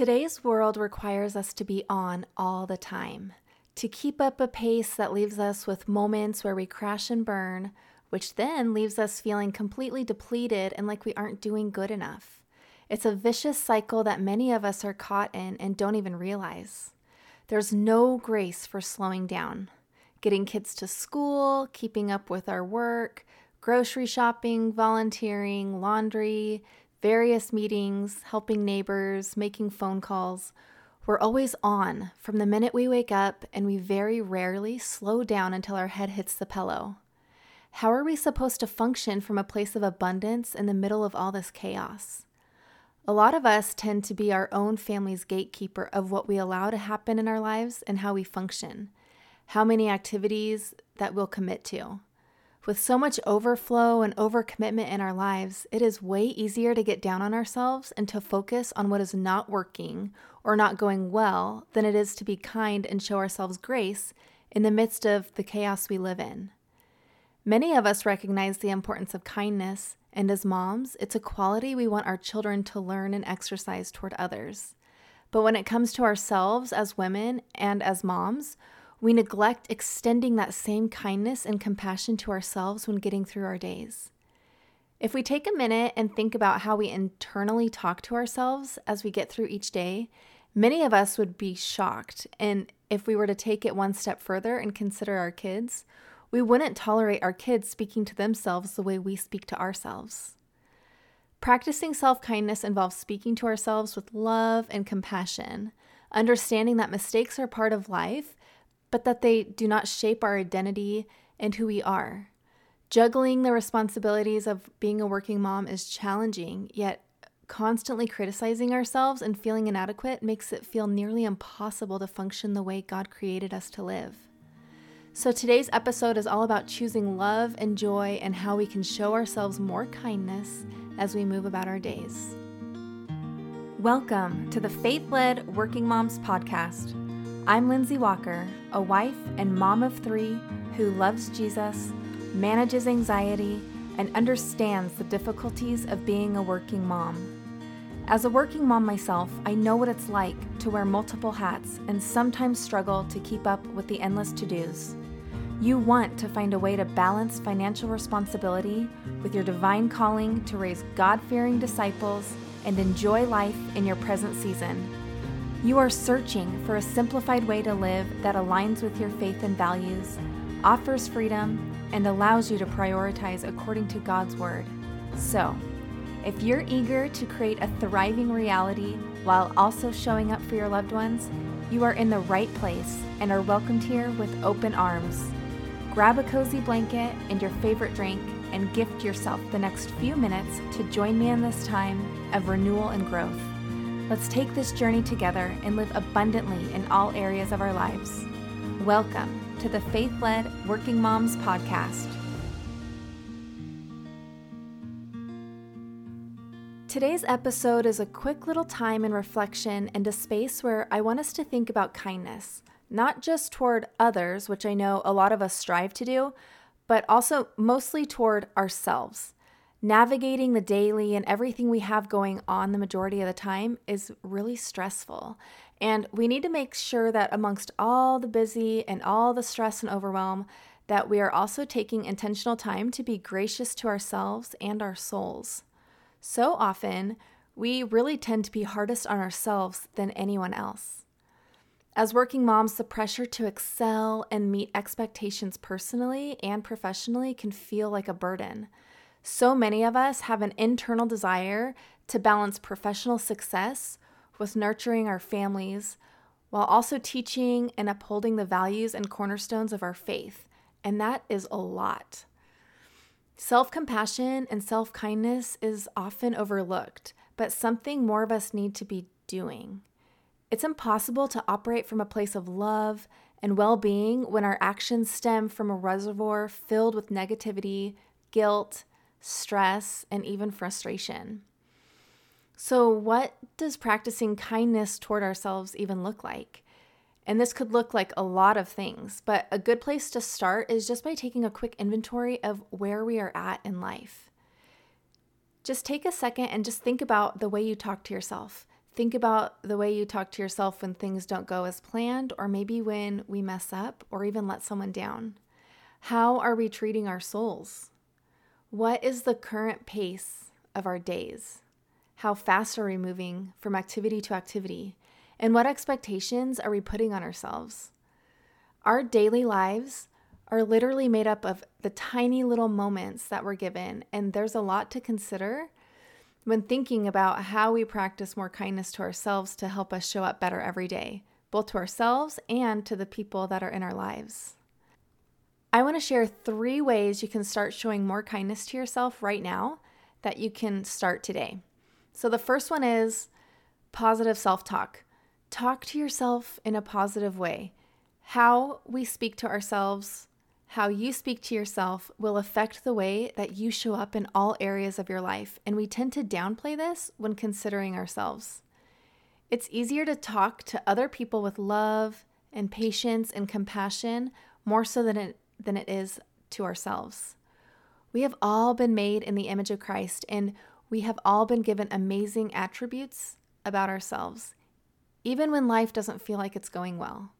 Today's world requires us to be on all the time, to keep up a pace that leaves us with moments where we crash and burn, which then leaves us feeling completely depleted and like we aren't doing good enough. It's a vicious cycle that many of us are caught in and don't even realize. There's no grace for slowing down. Getting kids to school, keeping up with our work, grocery shopping, volunteering, laundry, various meetings, helping neighbors, making phone calls. We're always on from the minute we wake up, and we very rarely slow down until our head hits the pillow. How are we supposed to function from a place of abundance in the middle of all this chaos? A lot of us tend to be our own family's gatekeeper of what we allow to happen in our lives and how we function, how many activities that we'll commit to. With so much overflow and overcommitment in our lives, it is way easier to get down on ourselves and to focus on what is not working or not going well than it is to be kind and show ourselves grace in the midst of the chaos we live in. Many of us recognize the importance of kindness, and as moms, it's a quality we want our children to learn and exercise toward others. But when it comes to ourselves as women and as moms, we neglect extending that same kindness and compassion to ourselves when getting through our days. If we take a minute and think about how we internally talk to ourselves as we get through each day, many of us would be shocked. And if we were to take it one step further and consider our kids, we wouldn't tolerate our kids speaking to themselves the way we speak to ourselves. Practicing self kindness involves speaking to ourselves with love and compassion, understanding that mistakes are part of life but that they do not shape our identity and who we are. Juggling the responsibilities of being a working mom is challenging, yet constantly criticizing ourselves and feeling inadequate makes it feel nearly impossible to function the way God created us to live. So, today's episode is all about choosing love and joy and how we can show ourselves more kindness as we move about our days. Welcome to the Faith Led Working Moms Podcast. I'm Lindsay Walker, a wife and mom of three who loves Jesus, manages anxiety, and understands the difficulties of being a working mom. As a working mom myself, I know what it's like to wear multiple hats and sometimes struggle to keep up with the endless to dos. You want to find a way to balance financial responsibility with your divine calling to raise God fearing disciples and enjoy life in your present season. You are searching for a simplified way to live that aligns with your faith and values, offers freedom, and allows you to prioritize according to God's Word. So, if you're eager to create a thriving reality while also showing up for your loved ones, you are in the right place and are welcomed here with open arms. Grab a cozy blanket and your favorite drink and gift yourself the next few minutes to join me in this time of renewal and growth. Let's take this journey together and live abundantly in all areas of our lives. Welcome to the Faith Led Working Moms Podcast. Today's episode is a quick little time in reflection and a space where I want us to think about kindness, not just toward others, which I know a lot of us strive to do, but also mostly toward ourselves navigating the daily and everything we have going on the majority of the time is really stressful. And we need to make sure that amongst all the busy and all the stress and overwhelm, that we are also taking intentional time to be gracious to ourselves and our souls. So often, we really tend to be hardest on ourselves than anyone else. As working moms, the pressure to excel and meet expectations personally and professionally can feel like a burden. So many of us have an internal desire to balance professional success with nurturing our families while also teaching and upholding the values and cornerstones of our faith. And that is a lot. Self compassion and self kindness is often overlooked, but something more of us need to be doing. It's impossible to operate from a place of love and well being when our actions stem from a reservoir filled with negativity, guilt, stress, and even frustration. So, what does practicing kindness toward ourselves even look like? And this could look like a lot of things, but a good place to start is just by taking a quick inventory of where we are at in life. Just take a second and just think about the way you talk to yourself. Think about the way you talk to yourself when things don't go as planned, or maybe when we mess up or even let someone down. How are we treating our souls? What is the current pace of our days? How fast are we moving from activity to activity? And what expectations are we putting on ourselves? Our daily lives are literally made up of the tiny little moments that we're given, and there's a lot to consider when thinking about how we practice more kindness to ourselves to help us show up better every day, both to ourselves and to the people that are in our lives. I want to share three ways you can start showing more kindness to yourself right now that you can start today. So, the first one is positive self talk. Talk to yourself in a positive way. How we speak to ourselves how you speak to yourself will affect the way that you show up in all areas of your life, and we tend to downplay this when considering ourselves. It's easier to talk to other people with love and patience and compassion more so than it, than it is to ourselves. We have all been made in the image of Christ, and we have all been given amazing attributes about ourselves, even when life doesn't feel like it's going well.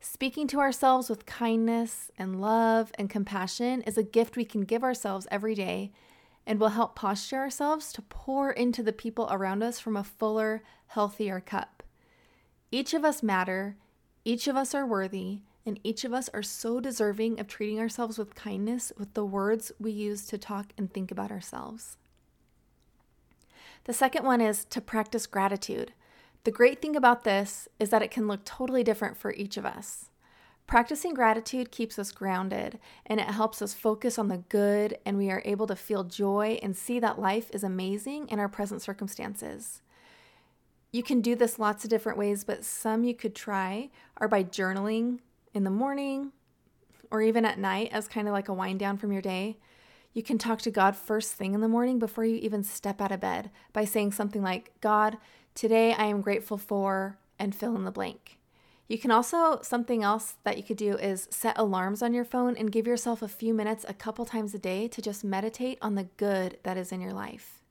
Speaking to ourselves with kindness and love and compassion is a gift we can give ourselves every day and will help posture ourselves to pour into the people around us from a fuller, healthier cup. Each of us matter, each of us are worthy, and each of us are so deserving of treating ourselves with kindness with the words we use to talk and think about ourselves. The second one is to practice gratitude. The great thing about this is that it can look totally different for each of us. Practicing gratitude keeps us grounded and it helps us focus on the good, and we are able to feel joy and see that life is amazing in our present circumstances. You can do this lots of different ways, but some you could try are by journaling in the morning or even at night as kind of like a wind down from your day. You can talk to God first thing in the morning before you even step out of bed by saying something like, God, Today, I am grateful for, and fill in the blank. You can also, something else that you could do is set alarms on your phone and give yourself a few minutes a couple times a day to just meditate on the good that is in your life.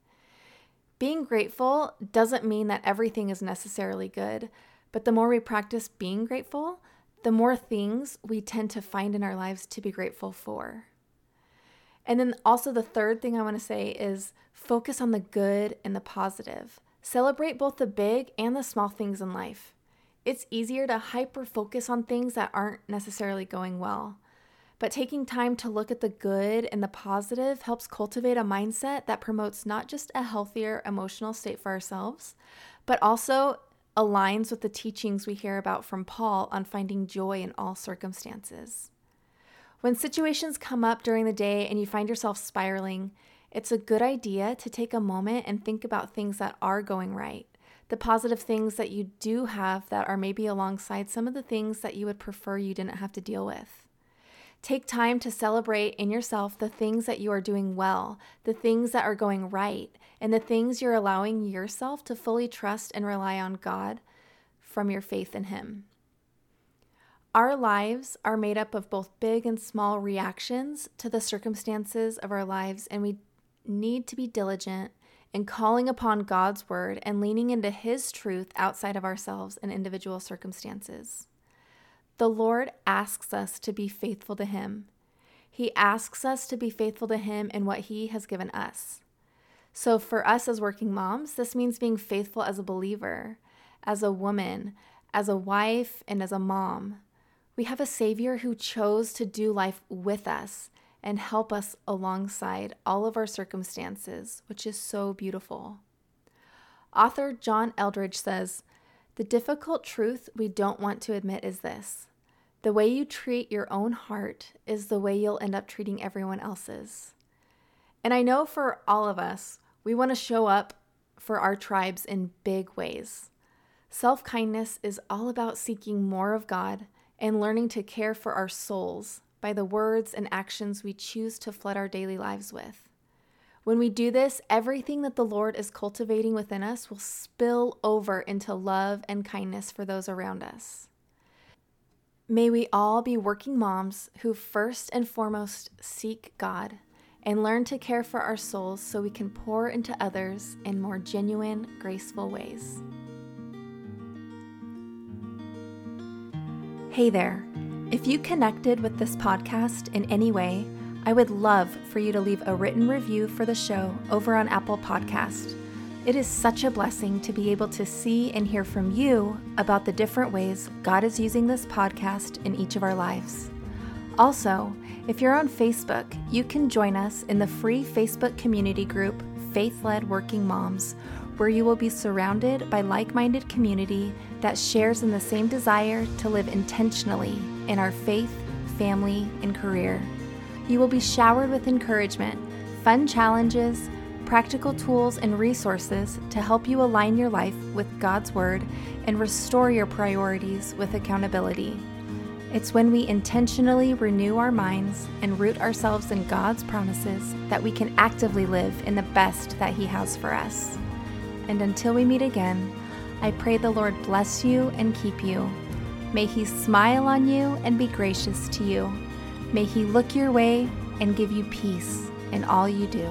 Being grateful doesn't mean that everything is necessarily good, but the more we practice being grateful, the more things we tend to find in our lives to be grateful for. And then also, the third thing I want to say is focus on the good and the positive. Celebrate both the big and the small things in life. It's easier to hyper focus on things that aren't necessarily going well. But taking time to look at the good and the positive helps cultivate a mindset that promotes not just a healthier emotional state for ourselves, but also aligns with the teachings we hear about from Paul on finding joy in all circumstances. When situations come up during the day and you find yourself spiraling, it's a good idea to take a moment and think about things that are going right, the positive things that you do have that are maybe alongside some of the things that you would prefer you didn't have to deal with. Take time to celebrate in yourself the things that you are doing well, the things that are going right, and the things you're allowing yourself to fully trust and rely on God from your faith in Him. Our lives are made up of both big and small reactions to the circumstances of our lives, and we need to be diligent in calling upon God's word and leaning into His truth outside of ourselves and individual circumstances. The Lord asks us to be faithful to Him. He asks us to be faithful to Him in what He has given us. So, for us as working moms, this means being faithful as a believer, as a woman, as a wife, and as a mom. We have a Savior who chose to do life with us and help us alongside all of our circumstances, which is so beautiful. Author John Eldredge says The difficult truth we don't want to admit is this the way you treat your own heart is the way you'll end up treating everyone else's. And I know for all of us, we want to show up for our tribes in big ways. Self kindness is all about seeking more of God and learning to care for our souls by the words and actions we choose to flood our daily lives with. When we do this, everything that the Lord is cultivating within us will spill over into love and kindness for those around us. May we all be working moms who first and foremost seek God and learn to care for our souls so we can pour into others in more genuine, graceful ways. Hey there. If you connected with this podcast in any way, I would love for you to leave a written review for the show over on Apple Podcast. It is such a blessing to be able to see and hear from you about the different ways God is using this podcast in each of our lives. Also, if you're on Facebook, you can join us in the free Facebook community group Faith Led Working Moms, where you will be surrounded by like minded community that shares in the same desire to live intentionally in our faith, family, and career. You will be showered with encouragement, fun challenges, practical tools, and resources to help you align your life with God's Word and restore your priorities with accountability. It's when we intentionally renew our minds and root ourselves in God's promises that we can actively live in the best that He has for us. And until we meet again, I pray the Lord bless you and keep you. May He smile on you and be gracious to you. May He look your way and give you peace in all you do.